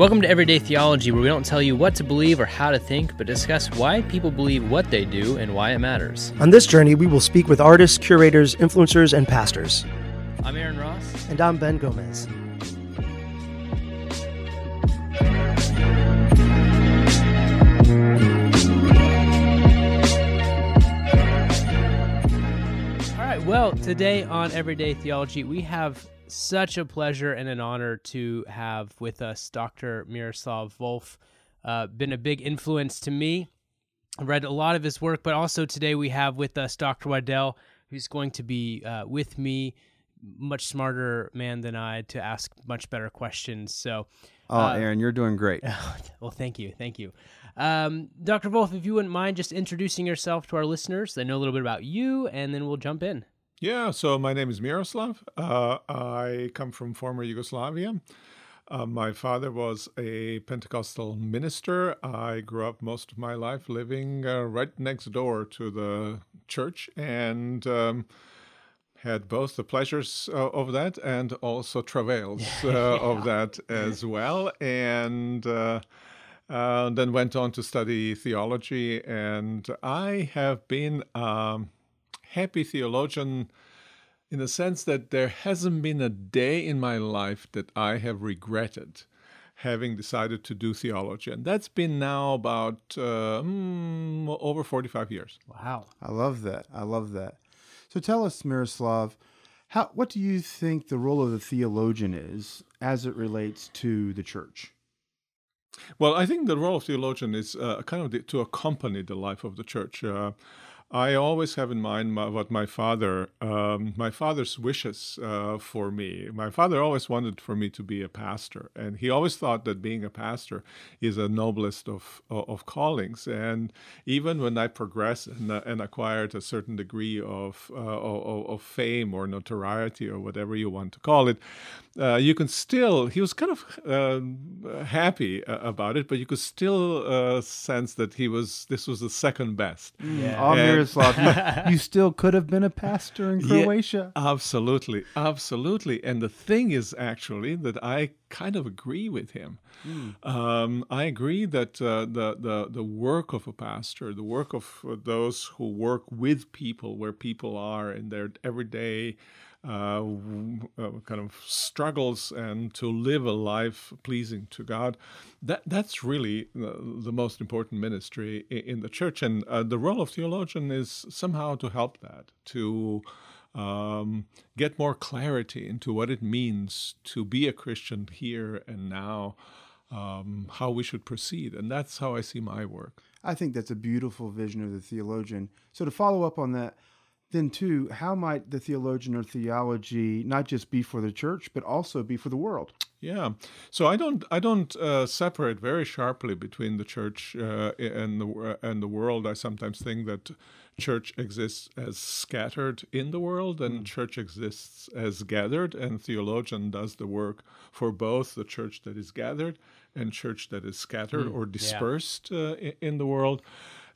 Welcome to Everyday Theology, where we don't tell you what to believe or how to think, but discuss why people believe what they do and why it matters. On this journey, we will speak with artists, curators, influencers, and pastors. I'm Aaron Ross. And I'm Ben Gomez. All right, well, today on Everyday Theology, we have such a pleasure and an honor to have with us Dr. Miroslav Volf. Uh, been a big influence to me. I read a lot of his work, but also today we have with us Dr. Waddell, who's going to be uh, with me, much smarter man than I, to ask much better questions. So, oh, uh, Aaron, you're doing great. well, thank you, thank you. Um, Dr. Volf. if you wouldn't mind just introducing yourself to our listeners, they know a little bit about you, and then we'll jump in. Yeah, so my name is Miroslav. Uh, I come from former Yugoslavia. Uh, my father was a Pentecostal minister. I grew up most of my life living uh, right next door to the church and um, had both the pleasures uh, of that and also travails yeah. Uh, of that as well. And uh, then went on to study theology. And I have been. Um, happy theologian in the sense that there hasn't been a day in my life that I have regretted having decided to do theology. And that's been now about uh, mm, over 45 years. Wow. I love that. I love that. So tell us, Miroslav, how, what do you think the role of the theologian is as it relates to the church? Well, I think the role of theologian is uh, kind of the, to accompany the life of the church. Uh, I always have in mind my, what my father, um, my father's wishes uh, for me. My father always wanted for me to be a pastor, and he always thought that being a pastor is a noblest of of callings. And even when I progressed and, uh, and acquired a certain degree of, uh, of, of fame or notoriety or whatever you want to call it, uh, you can still. He was kind of um, happy uh, about it, but you could still uh, sense that he was. This was the second best. Yeah. Miroslav, you, you, still could have been a pastor in Croatia. Yeah, absolutely, absolutely. And the thing is, actually, that I kind of agree with him. Mm. Um, I agree that uh, the, the the work of a pastor, the work of those who work with people, where people are in their everyday uh, uh, kind of struggles and to live a life pleasing to God. That that's really the, most important ministry in the church, and uh, the role of theologian is somehow to help that to. Um, get more clarity into what it means to be a Christian here and now, um, how we should proceed. And that's how I see my work. I think that's a beautiful vision of the theologian. So, to follow up on that, then too, how might the theologian or theology not just be for the church, but also be for the world? Yeah, so I don't I don't uh, separate very sharply between the church uh, and the and the world. I sometimes think that church exists as scattered in the world, and mm. church exists as gathered. And theologian does the work for both the church that is gathered and church that is scattered mm. or dispersed yeah. Uh, in the world.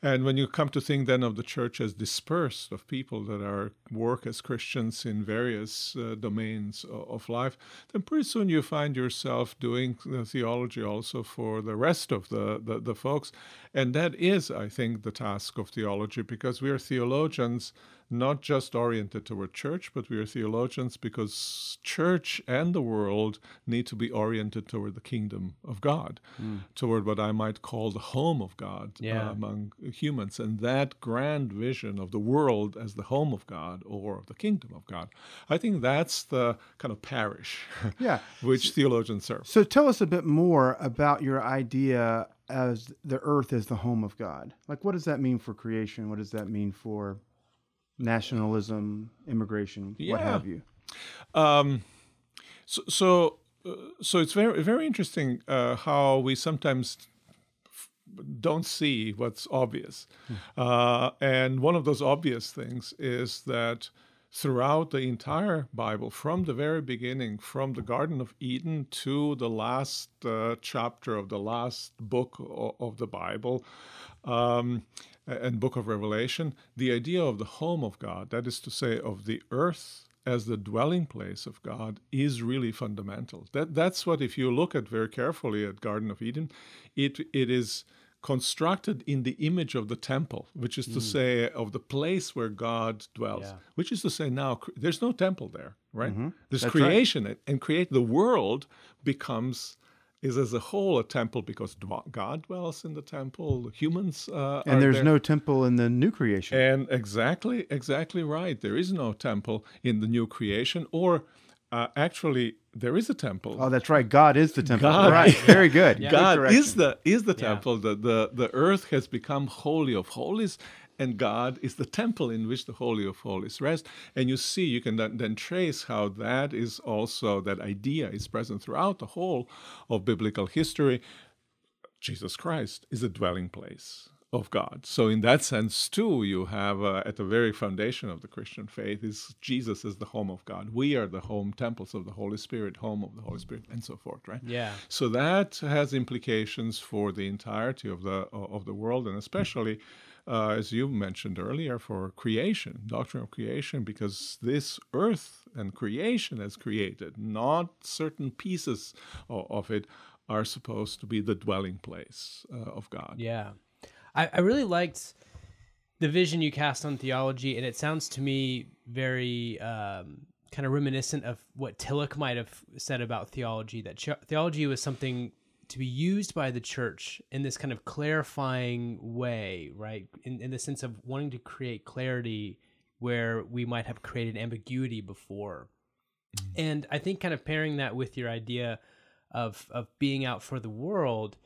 And when you come to think then of the church as dispersed of people that are work as Christians in various uh, domains of, life, then pretty soon you find yourself doing the theology also for the rest of the, the, the folks. And that is, I think, the task of theology because we are theologians not just oriented toward church, but we are theologians because church and the world need to be oriented toward the kingdom of God, mm. toward what I might call the home of God yeah. uh, among humans. And that grand vision of the world as the home of God or the kingdom of God, I think that's the kind of parish yeah. which theologians serve. So tell us a bit more about your idea as the earth as the home of God. Like, what does that mean for creation? What does that mean for nationalism, immigration, yeah. what have you? Um, so, so, uh, so it's very, very interesting uh, how we sometimes don't see what's obvious. Hmm. Uh, and one of those obvious things is that throughout the entire Bible, from the very beginning, from the Garden of Eden to the last uh, chapter of the last book of, the Bible, um, and book of Revelation, the idea of the home of God, that is to say, of the earth as the dwelling place of God is really fundamental. That that's what if you look at very carefully at Garden of Eden, it it is constructed in the image of the temple, which is to mm. say of the place where God dwells. Yeah. Which is to say now there's no temple there, right? Mm-hmm. There's That's creation right. and create the world becomes is as a whole a temple because God dwells in the temple. Humans uh, and there's there. no temple in the new creation. And exactly, exactly right. There is no temple in the new creation, or uh, actually there is a temple. Oh, that's right. God is the temple. God, right. Very good. Yeah. God good is the is the temple. Yeah. The, the the earth has become holy of holies, and God is the temple in which the Holy of Holies rests. And you see, you can then, then, trace how that is also, that idea is present throughout the whole of biblical history. Jesus Christ is a dwelling place of God. So in that sense, too, you have uh, at the very foundation of the Christian faith is Jesus is the home of God. We are the home temples of the Holy Spirit, home of the Holy Spirit, and so forth. Right? Yeah. So that has implications for the entirety of the of the world, and especially uh, as you mentioned earlier, for creation, doctrine of creation, because this earth and creation as created, not certain pieces of, of it, are supposed to be the dwelling place uh, of God. Yeah. I, I really liked the vision you cast on theology, and it sounds to me very um, kind of reminiscent of what Tillich might have said about theology. That ch- theology was something to be used by the church in this kind of clarifying way, right? In, in the sense of wanting to create clarity where we might have created ambiguity before. And I think kind of pairing that with your idea of of being out for the world,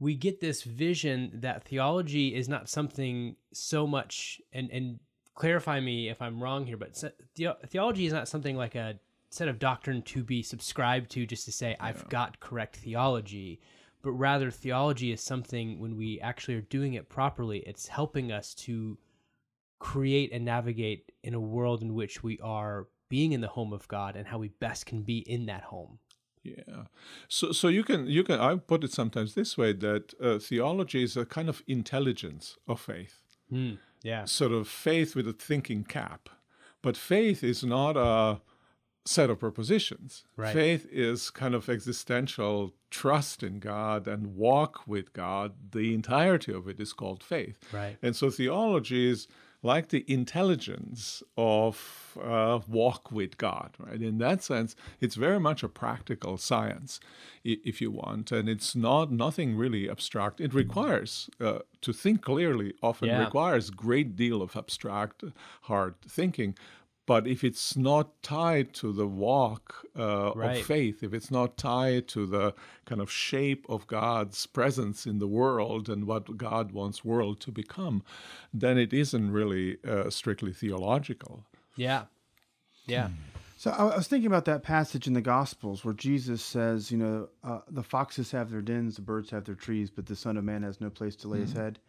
we get this vision that theology is not something so much and and clarify me if I'm wrong here, but the, theology is not something like a set of doctrine to be subscribed to just to say yeah. I've got correct theology, but rather theology is something when we actually are doing it properly, it's helping us to create and navigate in a world in which we are being in the home of God and how we best can be in that home. Yeah, so so you can you can I put it sometimes this way that uh, theology is a kind of intelligence of faith. Mm, yeah, sort of faith with a thinking cap, but faith is not a set of propositions. Right. Faith is kind of existential trust in God and walk with God. The entirety of it is called faith. Right. And so theology is like the intelligence of uh, walk with God, right? In that sense, it's very much a practical science, if you want, and it's not nothing really abstract. It requires uh, to think clearly. Often yeah. requires great deal of abstract, hard thinking, but if it's not tied to the walk uh, right. of faith, if it's not tied to the kind of shape of God's presence in the world and what God wants world to become, then it isn't really uh, strictly theological. Yeah, yeah. Hmm. So I was thinking about that passage in the Gospels where Jesus says, you know, uh, the foxes have their dens, the birds have their trees, but the Son of Man has no place to lay mm-hmm. his head.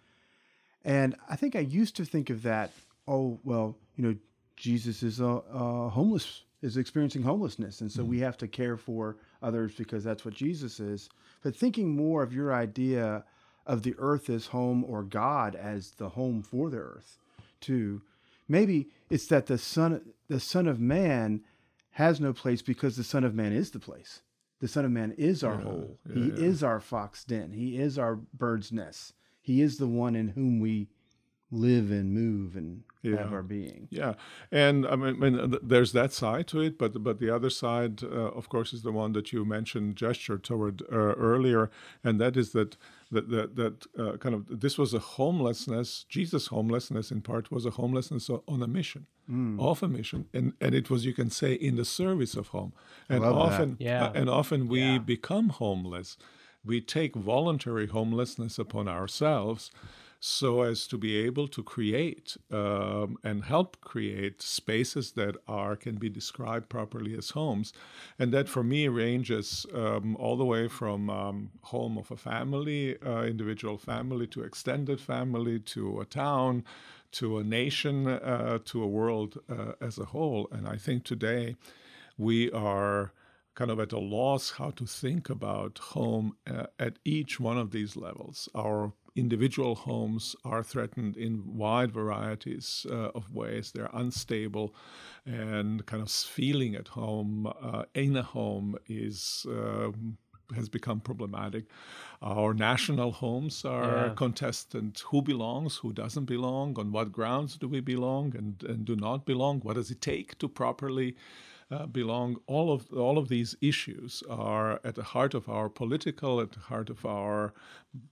And I think I used to think of that. Oh well, you know, Jesus is a, a homeless is experiencing homelessness, and so mm-hmm. we have to care for others because that's what Jesus is. But thinking more of your idea of the earth as home or God as the home for the earth, too. Maybe it's that the son the Son of Man has no place because the Son of Man is the place. The Son of Man is our yeah, hole. Yeah, he yeah. is our fox den. He is our bird's nest. He is the one in whom we live and move and yeah. have our being. Yeah, and I mean, I mean, there's that side to it, but but the other side, uh, of course, is the one that you mentioned, gesture toward uh, earlier, and that is that that that, that uh, kind of this was a homelessness. Jesus' homelessness, in part, was a homelessness on a mission, mm. off a mission, and and it was you can say in the service of home, and often that. yeah. and often we yeah. become homeless. We take voluntary homelessness upon ourselves so as to be able to create um, and help create spaces that are can be described properly as homes, and that for me ranges um, all the way from um, home of a family, uh, individual family, to extended family, to a town, to a nation, uh, to a world uh, as a whole. And I think today we are kind of at a loss how to think about home uh, at each one of these levels. Our individual homes are threatened in wide varieties uh, of ways. They're unstable, and kind of feeling at home uh, in a home is. Um, has become problematic. Our national homes are Yeah. contested. Who belongs? Who doesn't belong? On what grounds do we belong and, and do not belong? What does it take to properly uh, belong? All of all of these issues are at the heart of our political, at the heart of our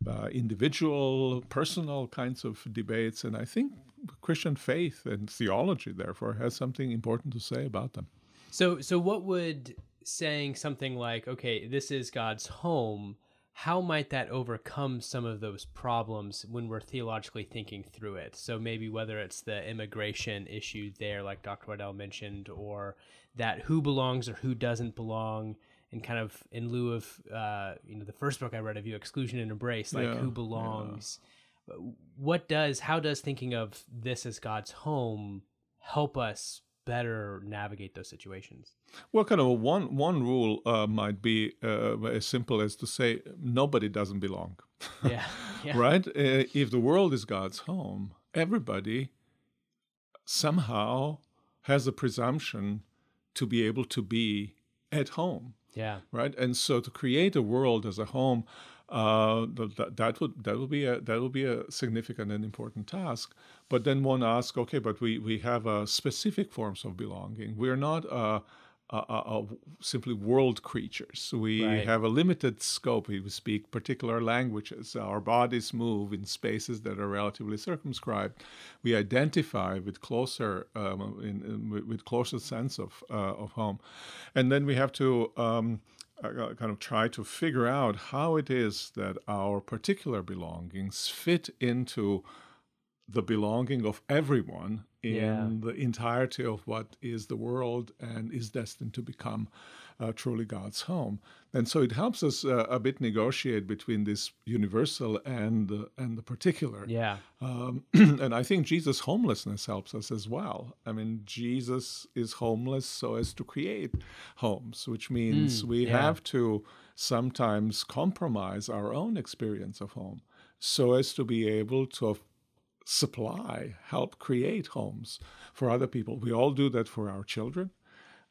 uh, individual, personal kinds of debates, and I think Christian faith and theology, therefore, has something important to say about them. So, so what would saying something like, "Okay, this is God's home," how might that overcome some of those problems when we're theologically thinking through it? So maybe whether it's the immigration issue there, like Dr. Waddell mentioned, or that who belongs or who doesn't belong, and kind of in lieu of uh, you know the first book I read of you, exclusion and embrace, like Yeah, who belongs. What does how does thinking of this as God's home help us better navigate those situations? Well, kind of a one one rule uh, might be uh, as simple as to say nobody doesn't belong, Yeah. yeah. right? Uh, if the world is God's home, everybody somehow has a presumption to be able to be at home, Yeah. right? And so to create a world as a home, uh, th- th- that would that would be a that would be a significant and important task. But then one asks, okay, but we we have uh, specific forms of belonging. We are not uh, a, a simply world creatures. We Right. have a limited scope. We speak particular languages. Our bodies move in spaces that are relatively circumscribed. We identify with closer um, in, in, with- with closer sense of uh, of home, and then we have to. Um, uh, kind of try to figure out how it is that our particular belongings fit into the belonging of everyone in Yeah. the entirety of what is the world and is destined to become uh, truly God's home. And so it helps us uh, a bit negotiate between this universal and the, and the particular. Yeah. Um, and I think Jesus' homelessness helps us as well. I mean, Jesus is homeless so as to create homes, which means Mm, we yeah. have to sometimes compromise our own experience of home so as to be able to supply, help create homes for other people. We all do that for our children.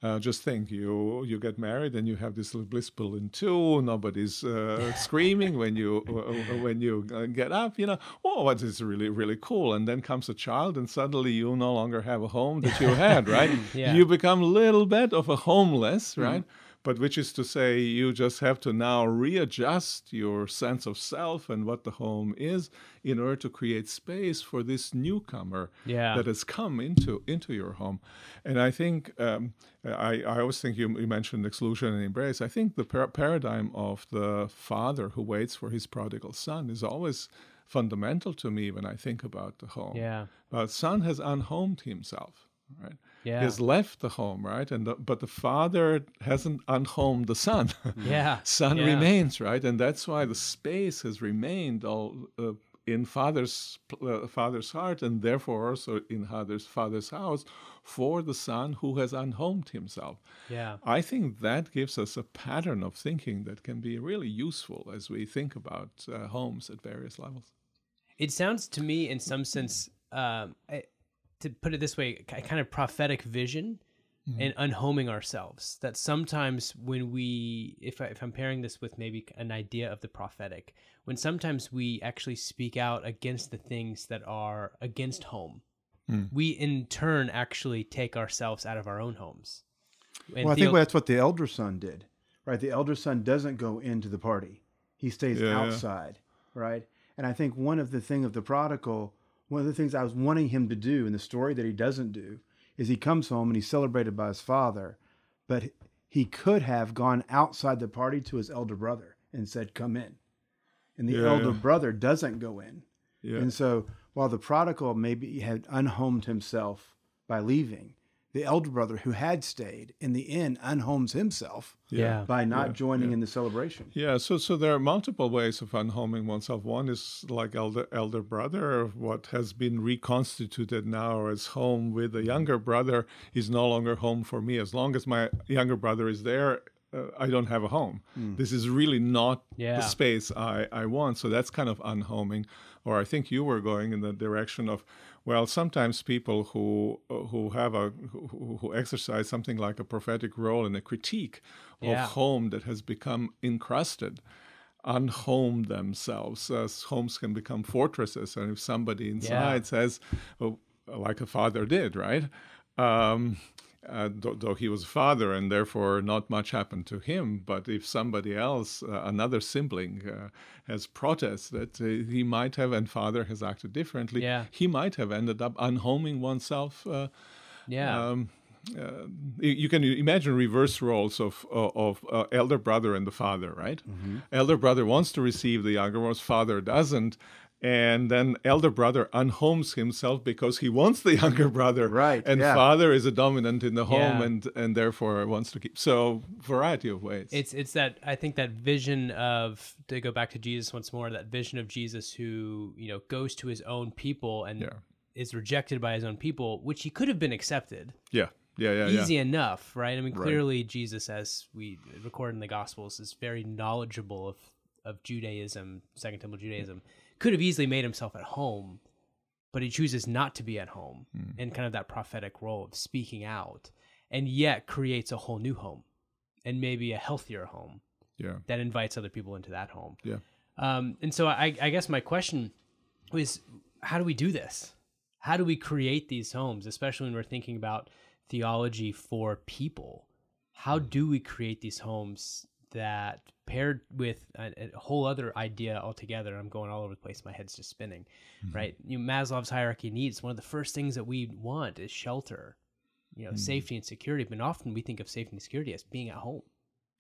Uh, just think, you you get married and you have this little blissful in two. Nobody's uh, screaming when you uh, when you uh, get up. You know, oh, what is really really cool. And then comes a child, and suddenly you no longer have a home that you had. Right? Yeah. You become a little bit of a homeless. Right? But which is to say, you just have to now readjust your sense of self and what the home is in order to create space for this newcomer Yeah. that has come into into your home. And I think um, I, I always think you, you mentioned exclusion and embrace. I think the par- paradigm of the father who waits for his prodigal son is always fundamental to me when I think about the home. Yeah. But son has unhomed himself, right? Yeah. He has left the home, right? And the, but the father hasn't unhomed the son. Yeah. son Yeah. remains, right? And that's why the space has remained all uh, in father's uh, father's heart, and therefore also in father's father's house for the son who has unhomed himself. Yeah. I think that gives us a pattern of thinking that can be really useful as we think about uh, homes at various levels. It sounds to me, in some sense, um, I, to put it this way, a kind of prophetic vision mm-hmm. and unhoming ourselves. That sometimes when we, if, I, if I'm pairing this with maybe an idea of the prophetic, when sometimes we actually speak out against the things that are against home, hmm. we in turn actually take ourselves out of our own homes. And well, I think theo- that's what the elder son did, right? The elder son doesn't go into the party; he stays Yeah. outside, right? And I think one of the thing of the prodigal, one of the things I was wanting him to do in the story that he doesn't do, is he comes home and he's celebrated by his father, but he could have gone outside the party to his elder brother and said, "Come in," and the Yeah, elder yeah. brother doesn't go in. Yeah. And so while the prodigal maybe had unhomed himself by leaving, the elder brother who had stayed in the inn unhomes himself Yeah. by not yeah, joining in the celebration. Yeah, so so there are multiple ways of unhoming oneself. One is like elder elder brother, what has been reconstituted now as home with the younger brother is no longer home for me. As long as my younger brother is there, uh, I don't have a home. This is really not Yeah. the space I, I want. So that's kind of unhoming. Or I think you were going in the direction of, well, sometimes people who who have a who, who exercise something like a prophetic role in a critique Yeah. of home that has become encrusted unhome themselves. As homes can become fortresses and if somebody inside says oh, like a father did right? Um, uh, though, though he was a father and therefore not much happened to him but if somebody else uh, another sibling uh, has protested uh, he might have and father has acted differently Yeah. he might have ended up unhoming oneself uh, Yeah. um, uh, you can imagine reverse roles of of, of uh, elder brother and the father, right? Elder brother wants to receive the younger one's father doesn't, and then elder brother unhomes himself because he wants the younger brother, Right, And yeah. father is a dominant in the home Yeah. and and therefore wants to keep. So variety of ways. it's it's that I think that vision of to go back to Jesus once more that vision of Jesus who you know goes to his own people and Yeah. is rejected by his own people which he could have been accepted yeah, yeah, yeah, yeah. easy enough right I mean clearly Jesus as we record in the gospels is very knowledgeable of of Judaism second temple Judaism could have easily made himself at home but he chooses not to be at home Hmm. in kind of that prophetic role of speaking out and yet creates a whole new home and maybe a healthier home Yeah, that invites other people into that home. yeah. Um, and so I, I guess my question is, how do we do this? How do we create these homes, especially when we're thinking about theology for people? How do we create these homes that paired with a, a whole other idea altogether? I'm going all over the place. My head's just spinning, mm-hmm. right? You know, Maslow's hierarchy needs. One of the first things that we want is shelter, you know, mm-hmm. safety and security. But often we think of safety and security as being at home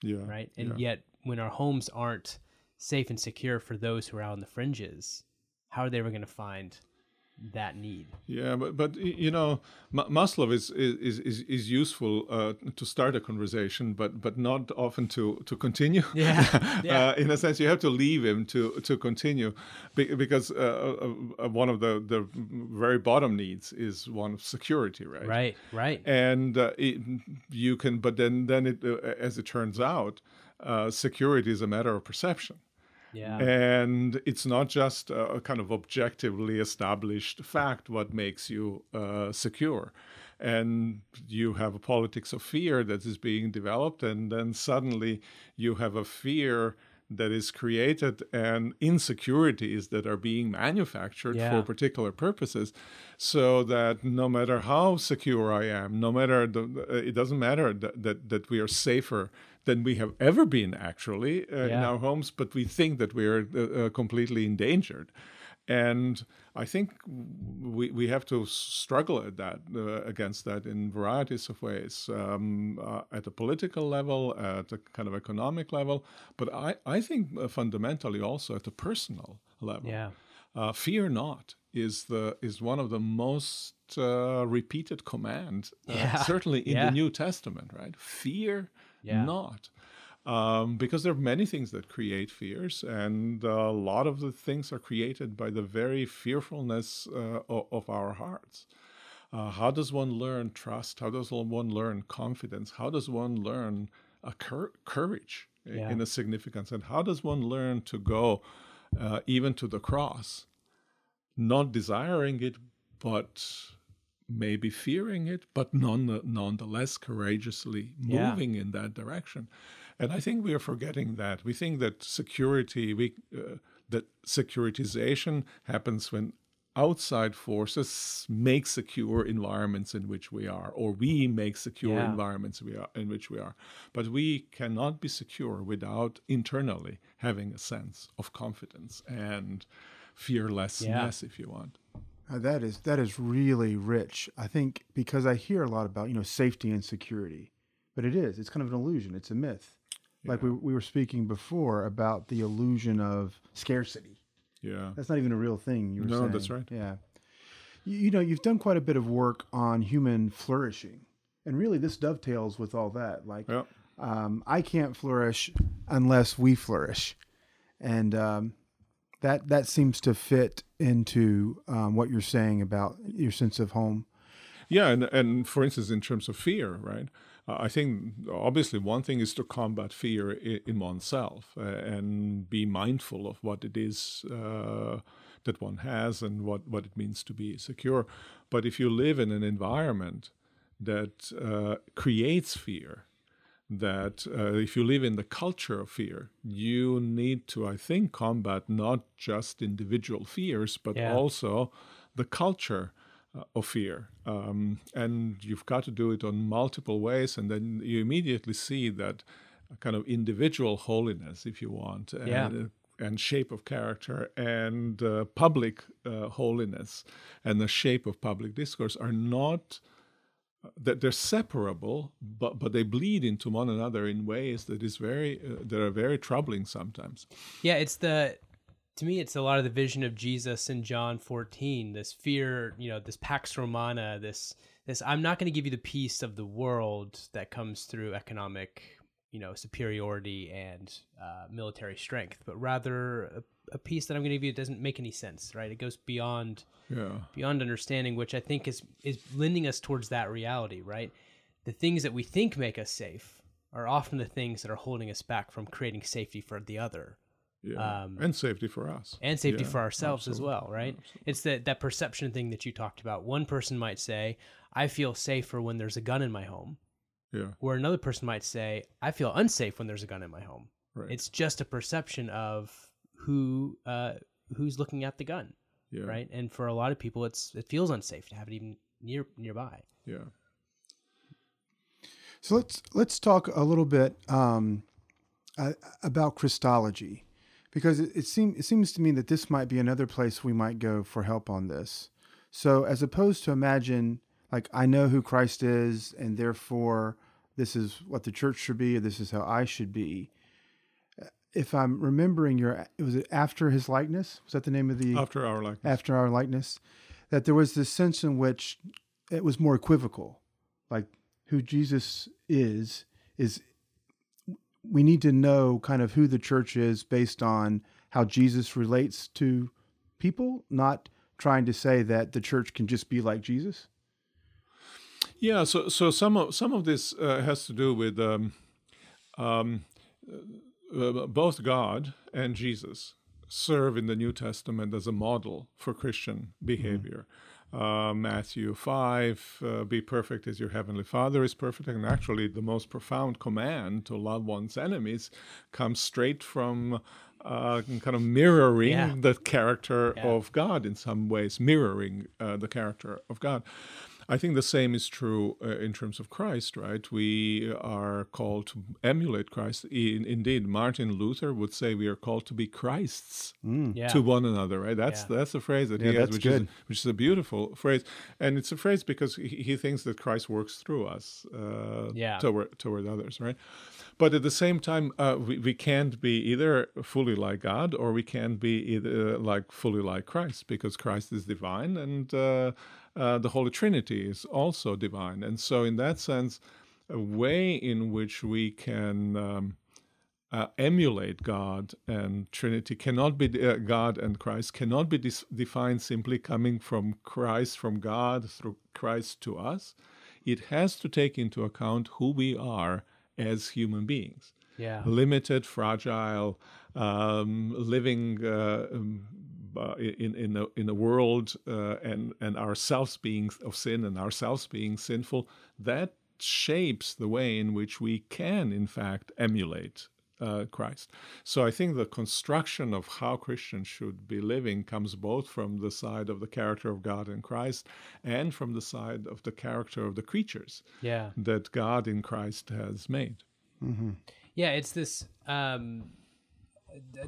Yeah. right? And yeah. yet, when our homes aren't safe and secure for those who are out on the fringes, how are they ever going to find that need? Yeah, but but you know, Ma- Maslow is is is is useful uh, to start a conversation, but but not often to to continue. Yeah, yeah. uh, in a sense, you have to leave him to to continue, Be- because uh, uh, uh, one of the the very bottom needs is one of security, right? Right, right. and uh, it, you can but then then it uh, as it turns out uh, security is a matter of perception Yeah, and it's not just a kind of objectively established fact what makes you uh, secure and you have a politics of fear that is being developed and then suddenly you have a fear that is created and insecurities that are being manufactured Yeah. for particular purposes so that no matter how secure i am no matter the, it doesn't matter that, that, that we are safer than we have ever been actually uh, in our homes but we think that we are uh, uh, completely endangered and I think we, we have to struggle at that uh, against that in varieties of ways, um, uh, at a political level, at a kind of economic level, but I, I think uh, fundamentally also at the personal level. yeah, Uh, fear not is the is one of the most uh, repeated command, uh, Yeah. certainly in Yeah. the New Testament, right? Fear Yeah. not. Um, because there are many things that create fears, and a lot of the things are created by the very fearfulness uh, of, our hearts. Uh, how does one learn trust? How does one learn confidence? How does one learn a cour- courage Yeah. in a significance? And how does one learn to go uh, even to the cross, not desiring it, but maybe fearing it, but none, nonetheless courageously Yeah. moving in that direction? And I think we are forgetting that. We think that security, we, uh, that securitization happens when outside forces make secure environments in which we are, or we make secure Yeah. environments we are, in which we are. But we cannot be secure without internally having a sense of confidence and fearlessness, if you want. Uh, that is that is really rich. I think because I hear a lot about you know safety and security, but it is it's kind of an illusion. It's a myth. Like we we were speaking before about the illusion of scarcity. Yeah. That's not even a real thing. You were No, saying. that's right. Yeah. You, you know, you've done quite a bit of work on human flourishing, and really this dovetails with all that. Like, Yeah. um, I can't flourish unless we flourish, and um, that that seems to fit into um, what you're saying about your sense of home. Yeah, and and for instance, in terms of fear, right? I think obviously one thing is to combat fear in, in oneself uh, and be mindful of what it is uh, that one has and what, what it means to be secure. But if you live in an environment that uh, creates fear, that uh, if you live in the culture of fear, you need to, I think, combat not just individual fears, but Yeah. also the culture uh, of fear. Um, and you've got to do it on multiple ways. And then you immediately see that kind of individual holiness, if you want, and, Yeah. and shape of character and uh, public uh, holiness and the shape of public discourse are not that they're separable, but but they bleed into one another in ways that is very uh, that are very troubling sometimes. Yeah, it's the to me it's a lot of the vision of Jesus in John 14, this fear, you know, this pax romana, this this I'm not going to give you the peace of the world that comes through economic, you know, superiority and uh, military strength, but rather a, peace that I'm going to give you doesn't make any sense, right? It goes beyond Yeah, beyond understanding, which I think is is lending us towards that reality, right? The things that we think make us safe are often the things that are holding us back from creating safety for the other yeah, Um, and safety for us. and safety Yeah, for ourselves as well, right? It's that that perception thing that you talked about. One person might say, "I feel safer when there's a gun in my home," Yeah, where another person might say, "I feel unsafe when there's a gun in my home." right. It's just a perception of who uh, who's looking at the gun, yeah, right? And for a lot of people, it's it feels unsafe to have it even near nearby. Yeah, So let's let's talk a little bit um, uh, about Christology, because it, it seems it seems to me that this might be another place we might go for help on this. So as opposed to imagine like I know who Christ is, and therefore this is what the church should be, or this is how I should be. If I'm remembering your, it was it after his likeness? Was that the name of the after our likeness? after our likeness, that there was this sense in which it was more equivocal, like who Jesus is is. We need to know kind of who the church is based on how Jesus relates to people, not trying to say that the church can just be like Jesus. Yeah, so so some of some of this uh, has to do with um, um, uh, both God and Jesus serve in the New Testament as a model for Christian behavior. Uh, Matthew five, uh, be perfect as your heavenly Father is perfect, and actually the most profound command to love one's enemies comes straight from. Uh, kind of mirroring Yeah. the character Yeah. of God in some ways, mirroring uh, the character of God. I think the same is true uh, in terms of Christ, right? We are called to emulate Christ. In, indeed, Martin Luther would say we are called to be Christs Yeah, to one another, right? That's Yeah. that's a phrase that Yeah, he has, that's which is which is a beautiful phrase, and it's a phrase because he, he thinks that Christ works through us, uh, Yeah. toward toward others, right? But at the same time, uh, we, we can't be either fully like God or we can't be either like fully like Christ because Christ is divine and uh, the Holy Trinity is also divine. And so, in that sense, a way in which we can um, uh, emulate God and Trinity cannot be uh, God and Christ cannot be dis- defined simply coming from Christ from God through Christ to us. It has to take into account who we are as human beings yeah, limited, fragile, um, living uh, um, uh, in in a, in a world uh, and and ourselves being of sin and ourselves being sinful. That shapes the way in which we can, in fact, emulate. Uh, Christ. So I think the construction of how Christians should be living comes both from the side of the character of God in Christ and from the side of the character of the creatures yeah. that God in Christ has made. Yeah, it's this um,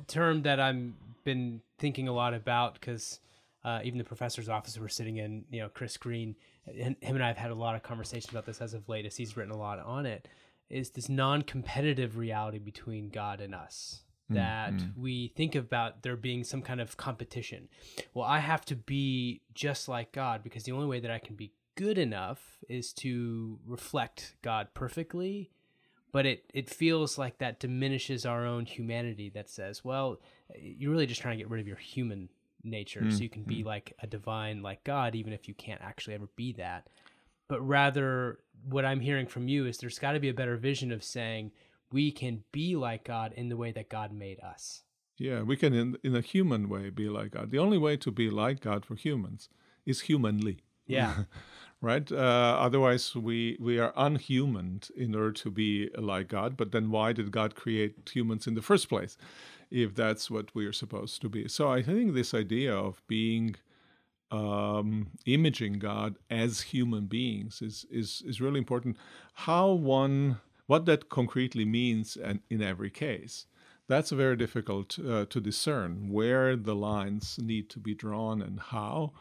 term that I'm been thinking a lot about because uh, even the professor's office we're sitting in, you know, Chris Green, and him and I have had a lot of conversations about this as of late, as he's written a lot on it. Is this non-competitive reality between God and us? That we think about there being some kind of competition. Well, I have to be just like God because the only way that I can be good enough is to reflect God perfectly but it it feels like that diminishes our own humanity that says well you're really just trying to get rid of your human nature so you can be like a divine like god even if you can't actually ever be that but rather what I'm hearing from you is there's got to be a better vision of saying we can be like God in the way that God made us. Yeah, we can, in, in a human way, be like God. The only way to be like God for humans is humanly. Yeah. right? Uh, otherwise, we we are unhuman in order to be like God. But then, why did God create humans in the first place, if that's what we are supposed to be? So I think this idea of being um, imaging God as human beings is is is really important. How one what that concretely means and in every case that's very difficult uh, to discern where the lines need to be drawn and how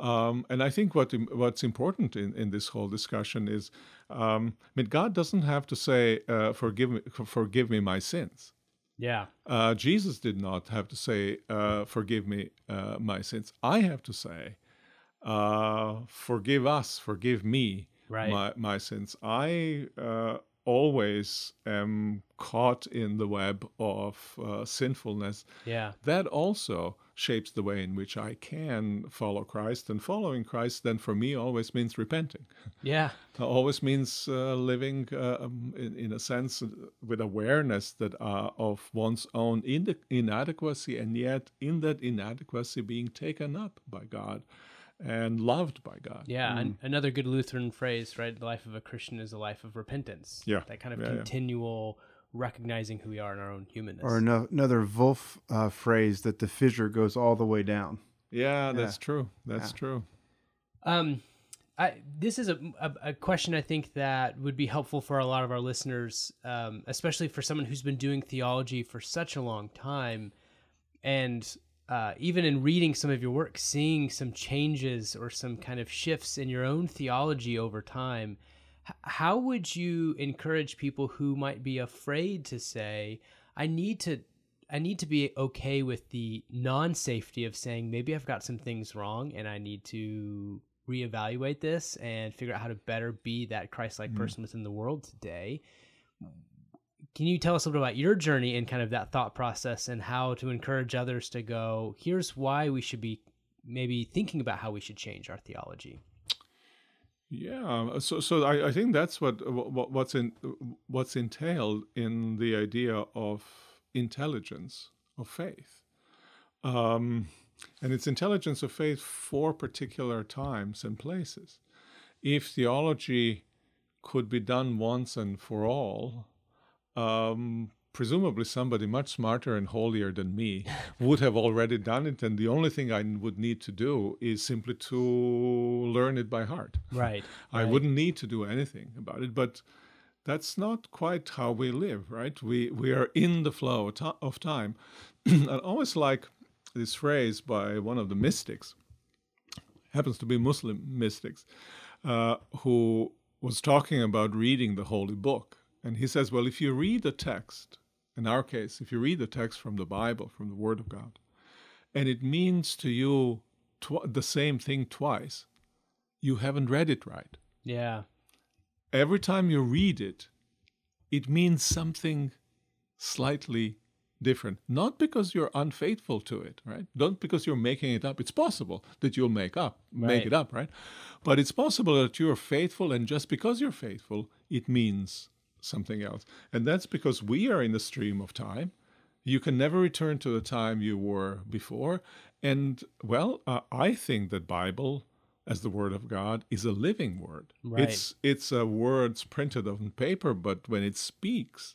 um, and I think what what's important in, in this whole discussion is, um, I mean, God doesn't have to say, uh, "Forgive me, forgive me my sins." Yeah. Uh, Jesus did not have to say, uh, "Forgive me uh, my sins." I have to say, uh, "Forgive us, forgive me right. my my sins." I uh, always am caught in the web of uh, sinfulness. Yeah. That also shapes the way in which I can follow Christ. And following Christ, then for me, always means repenting. Yeah. always means uh, living, uh, um, in, in, a sense, uh, with awareness that uh, of one's own in- inadequacy, and yet in that inadequacy being taken up by God and loved by God. Yeah, mm. another good Lutheran phrase, right? The life of a Christian is a life of repentance. Yeah, that kind of yeah, continual yeah. Recognizing who we are in our own humanness. Or no, another Volf uh, phrase that the fissure goes all the way down. Yeah, that's yeah. true. That's true. Um, I, this is a, a, a, question I think that would be helpful for a lot of our listeners, um, especially for someone who's been doing theology for such a long time, and uh, even in reading some of your work, seeing some changes or some kind of shifts in your own theology over time, h- how would you encourage people who might be afraid to say, "I need to"? I need to be okay with the non-safety of saying maybe I've got some things wrong and I need to reevaluate this and figure out how to better be that Christ-like mm-hmm. person within the world today can you tell us a little bit about your journey and kind of that thought process and how to encourage others to go here's why we should be maybe thinking about how we should change our theology yeah so so i, I think that's what, what what's in what's entailed in the idea of intelligence of faith. Um, and it's intelligence of faith for particular times and places. If theology could be done once and for all um, presumably somebody much smarter and holier than me would have already done it and the only thing i would need to do is simply to learn it by heart. Right i right. wouldn't need to do anything about it but that's not quite how we live right? We we are in the flow of time. I always like this phrase by one of the mystics happens to be muslim mystics uh, who was talking about reading the holy book and he says, well, if you read the text, in our case, if you read the text from the Bible, from the Word of God, and it means to you tw- the same thing twice, you haven't read it right. Yeah. Every time you read it, it means something slightly different. Not because you're unfaithful to it, right? Not because you're making it up. It's possible that you'll make up, right. make it up, right? But it's possible that you're faithful, and just because you're faithful, it means something else. And that's because we are in the stream of time. You can never return to the time you were before. And well, uh, I think that Bible as the word of God is a living word. Right. It's it's a words printed on paper, but when it speaks,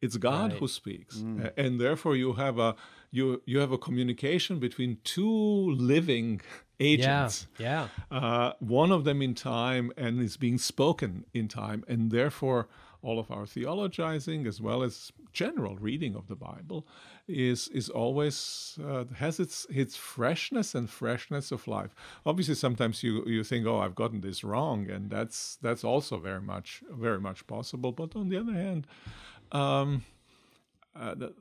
it's God right. who speaks. Mm. And therefore you have a you you have a communication between two living agents. Yeah. yeah. Uh, one of them in time and is being spoken in time, and therefore all of our theologizing as well as general reading of the Bible is is always uh, has its its freshness and freshness of life. Obviously, sometimes you you think, oh, I've gotten this wrong, and that's that's also very much very much possible. But on the other hand, um, uh, the,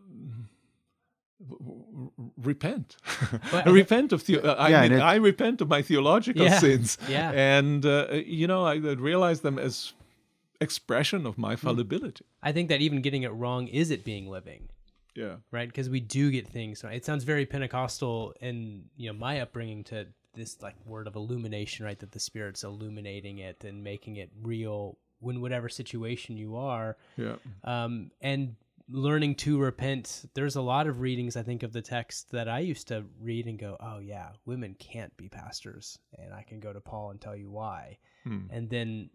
repent repent of the uh, I, yeah, mean, I repent of my theological yeah, sins yeah. and uh, you know I realize them as expression of my hmm. fallibility. I think that even getting it wrong is it being living. Yeah. Right? Because we do get things. It sounds very Pentecostal in you know my upbringing to this like word of illumination, right? That the Spirit's illuminating it and making it real when whatever situation you are. Yeah. Um, and learning to repent. There's a lot of readings I think of the text that I used to read and go, "Oh yeah, women can't be pastors," and I can go to Paul and tell you why. Hmm. And then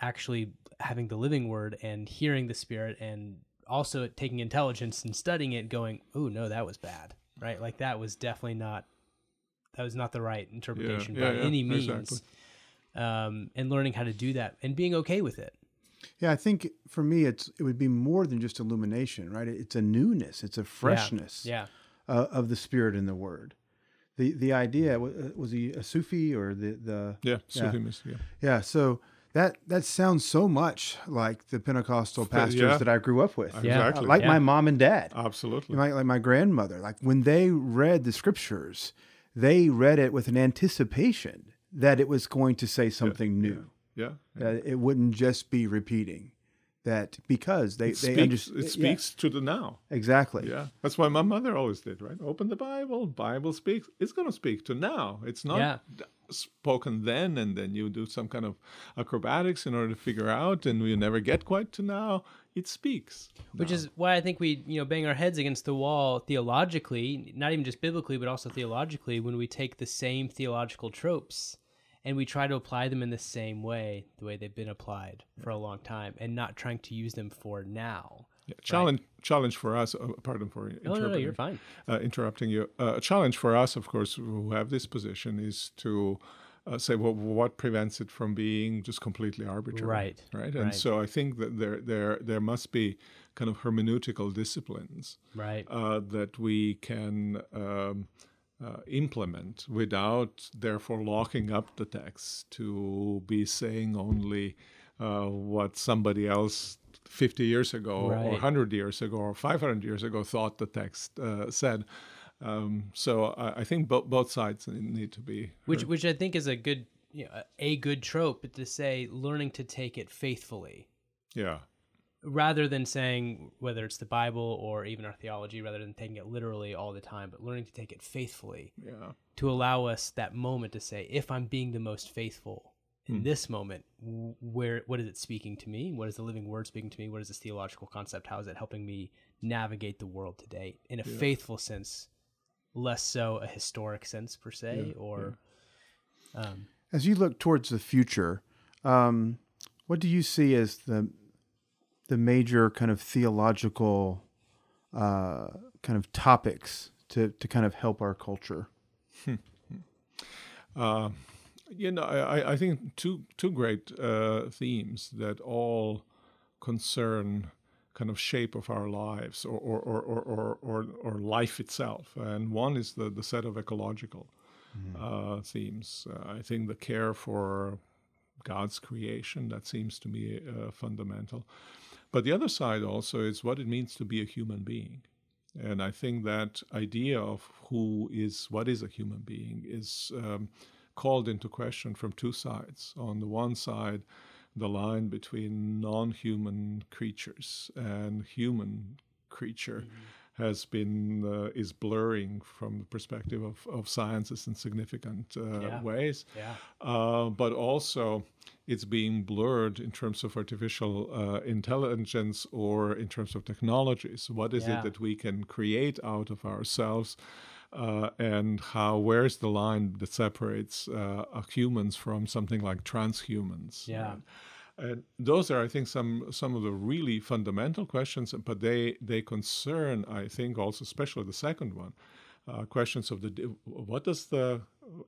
actually having the living word and hearing the Spirit and also taking intelligence and studying it, going, "Oh no, that was bad." Right? Like that was definitely not that was not the right interpretation yeah, by yeah, any means. exactly. Um, and learning how to do that and being okay with it. Yeah, I think for me, it's it would be more than just illumination, right? It's a newness, it's a freshness Yeah. Uh, of the spirit in the word. The the idea wa- uh, was he a Sufi or the the Yeah. Yeah. Sufism, yeah. yeah. So that that sounds so much like the Pentecostal pastors yeah. that I grew up with, Yeah. Exactly. like Yeah. my mom and dad. Absolutely. like, like my grandmother like when they read the scriptures they read it with an anticipation that it was going to say something new yeah. that it wouldn't just be repeating that because they It they speaks, understand it speaks to the now. exactly Yeah, that's why my mother always did. Right, open the Bible. Bible speaks. It's going to speak to now. It's not Yeah. spoken then, and then you do some kind of acrobatics in order to figure out, and you never get quite to now. It speaks. which is why I think we you know bang our heads against the wall theologically, not even just biblically, but also theologically, when we take the same theological tropes and we try to apply them in the same way, the way they've been applied for a long time, and not trying to use them for now. Yeah, challenge challenge for us. Uh, pardon for No, no, no, you're fine. uh, interrupting you. Uh, a challenge for us, of course, who have this position, is to uh, say, well, what prevents it from being just completely arbitrary, Right, Right. And right. so I think that there there there must be kind of hermeneutical disciplines Right. uh, that we can. Um, uh, implement without therefore locking up the text to be saying only uh, what somebody else 50 years ago or 100 years ago or 500 years ago thought the text uh, said. Um, so I, I think bo- both sides need to be. which which I think is a good you know, a good trope to say learning to take it faithfully yeah, rather than saying whether it's the Bible or even our theology rather than taking it literally all the time but learning to take it faithfully yeah, to allow us that moment to say if I'm being the most faithful in this moment where what is it speaking to me? What is the living word speaking to me? What is this theological concept? How is it helping me navigate the world today in a faithful sense less so a historic sense per se or um as you look towards the future um, what do you see as the the major kind of theological uh, kind of topics to, to kind of help our culture Uh, you know, I, I- think two two great uh, themes that all concern kind of shape of our lives or or, or, or, or, or, life itself. And one is the, the set of ecological uh, themes. Uh, I think the care for God's creation, that seems to me uh, fundamental. But the other side also is what it means to be a human being. And I think that idea of who is, what is a human being is um, called into question from two sides. On the one side, the line between non human creatures and human creature has been uh, is blurring from the perspective of, of sciences in significant uh, Yeah. ways yeah uh, but also it's being blurred in terms of artificial uh, intelligence or in terms of technologies. What is Yeah. it that we can create out of ourselves? Uh, and how where's the line that separates uh, uh, humans from something like transhumans? Yeah. right? And those are, I think, some some of the really fundamental questions, but they they concern, I think, also especially the second one, uh, questions of the what does the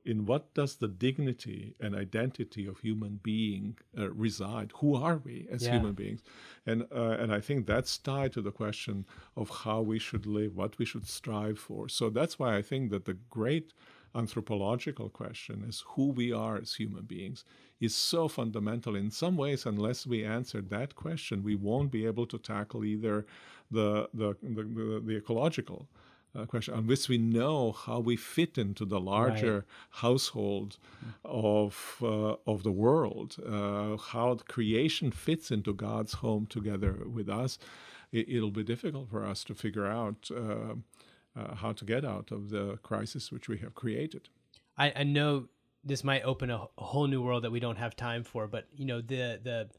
in what does the dignity and identity of human being uh, reside? Who are we as Yeah. human beings? And uh, and I think that's tied to the question of how we should live, what we should strive for. So that's why I think that the great anthropological question is who we are as human beings is so fundamental. In some ways unless we answer that question we won't be able to tackle either the the the, the, the ecological uh, question unless we know how we fit into the larger household of uh, of the world. Uh, how the creation fits into God's home together with us it, it'll be difficult for us to figure out uh, uh, how to get out of the crisis which we have created. I, I know this might open a, a whole new world that we don't have time for, but you know, the the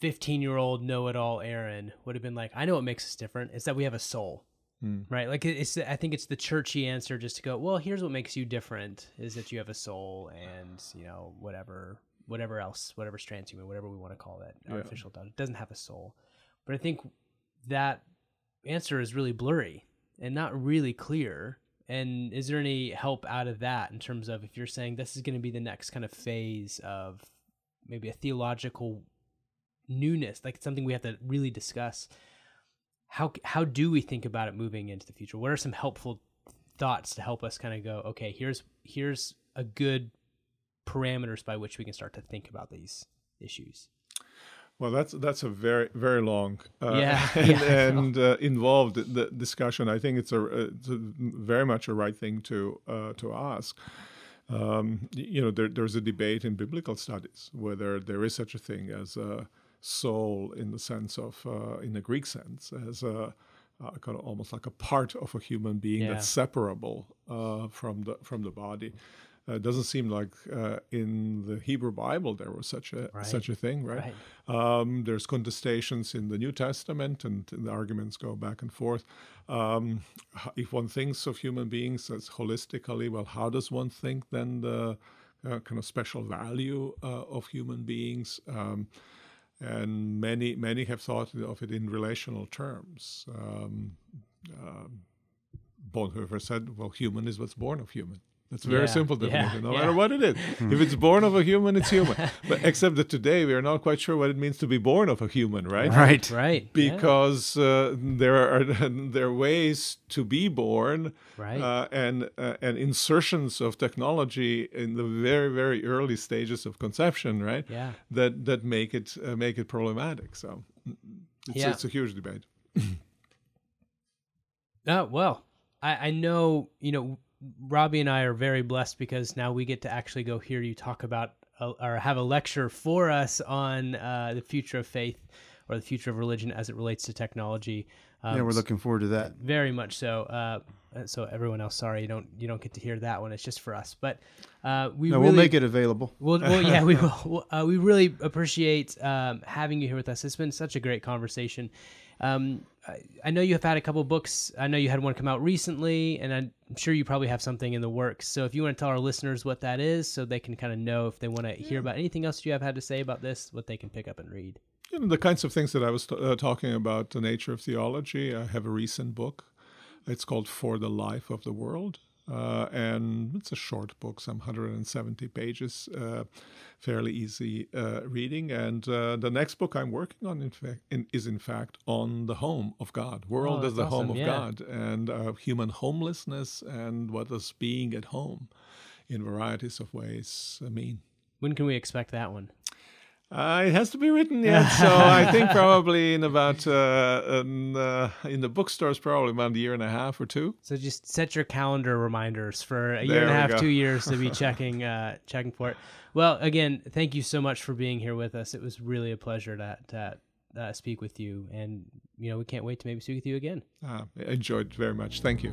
15 year old know it all Aaron would have been like, I know what makes us different. It's that we have a soul. Hmm. Right. Like it's, I think it's the churchy answer just to go, well, here's what makes you different is that you have a soul and, you know, whatever, whatever else, whatever transhuman, whatever we want to call that artificial dog, it doesn't have a soul. But I think that answer is really blurry and not really clear. And is there any help out of that in terms of if you're saying this is going to be the next kind of phase of maybe a theological newness, like something we have to really discuss? How how do we think about it moving into the future? What are some helpful thoughts to help us kind of go, okay, here's here's a good parameters by which we can start to think about these issues. Well, that's that's a very very long uh, Yeah, and, yeah, and uh, involved the discussion. I think it's a, it's a very much a right thing to uh, to ask. Um, you know, there, there's a debate in biblical studies whether there is such a thing as a soul in the sense of uh, in the Greek sense as a uh, kind of almost like a part of a human being Yeah. that's separable uh, from the from the body. Uh, it doesn't seem like uh, in the Hebrew Bible there was such a Right. such a thing, right? Right. Um, there's contestations in the New Testament, and, the arguments go back and forth. Um, if one thinks of human beings as holistically, well, how does one think then the uh, kind of special value uh, of human beings? Um, and many many have thought of it in relational terms. Um, um, Bonhoeffer said, "Well, human is what's born of human." That's very Yeah, simple yeah, definition, no yeah. matter what it is. if it's born of a human, it's human. But except that today we are not quite sure what it means to be born of a human, right? Right. Right. yeah, Because uh, there are there are ways to be born, Right. uh, and uh, and insertions of technology in the very very early stages of conception, right? Yeah. That that make it uh, make it problematic. So it's, Yeah. it's a huge debate. Oh, well, I, I know, you know, Robbie and I are very blessed because now we get to actually go hear you talk about uh, or have a lecture for us on uh, the future of faith or the future of religion as it relates to technology. Um, yeah, we're looking forward to that. very much so. Uh, so everyone else, sorry, you don't you don't get to hear that one. It's just for us. But uh, we No, really, we'll make it available. Well, well yeah, we will. Uh, we really appreciate um, having you here with us. It's been such a great conversation. Um, I, I know you have had a couple books. I know you had one come out recently, and I'm sure you probably have something in the works. So if you want to tell our listeners what that is, so they can kind of know if they want to hear about anything else you have had to say about this, what they can pick up and read. You know, the kinds of things that I was t- uh, talking about, the nature of theology. I have a recent book. It's called For the Life of the World. Uh, and it's a short book, some 170 pages, uh, fairly easy uh, reading. And uh, the next book I'm working on, in fact, in, is in fact on the home of God, world Oh, as the that's home of yeah. God, and uh, human homelessness, and what does being at home in varieties of ways mean. When can we expect that one? Uh, it has to be written yet, so I think probably in about uh, in, uh, in, the bookstores probably about a year and a half or two. So just set your calendar reminders for a year there and a half, go. two years to be checking uh, checking for it. Well, again, thank you so much for being here with us. It was really a pleasure to, to uh, speak with you. And, you know, we can't wait to maybe speak with you again. Uh, enjoyed very much. Thank you.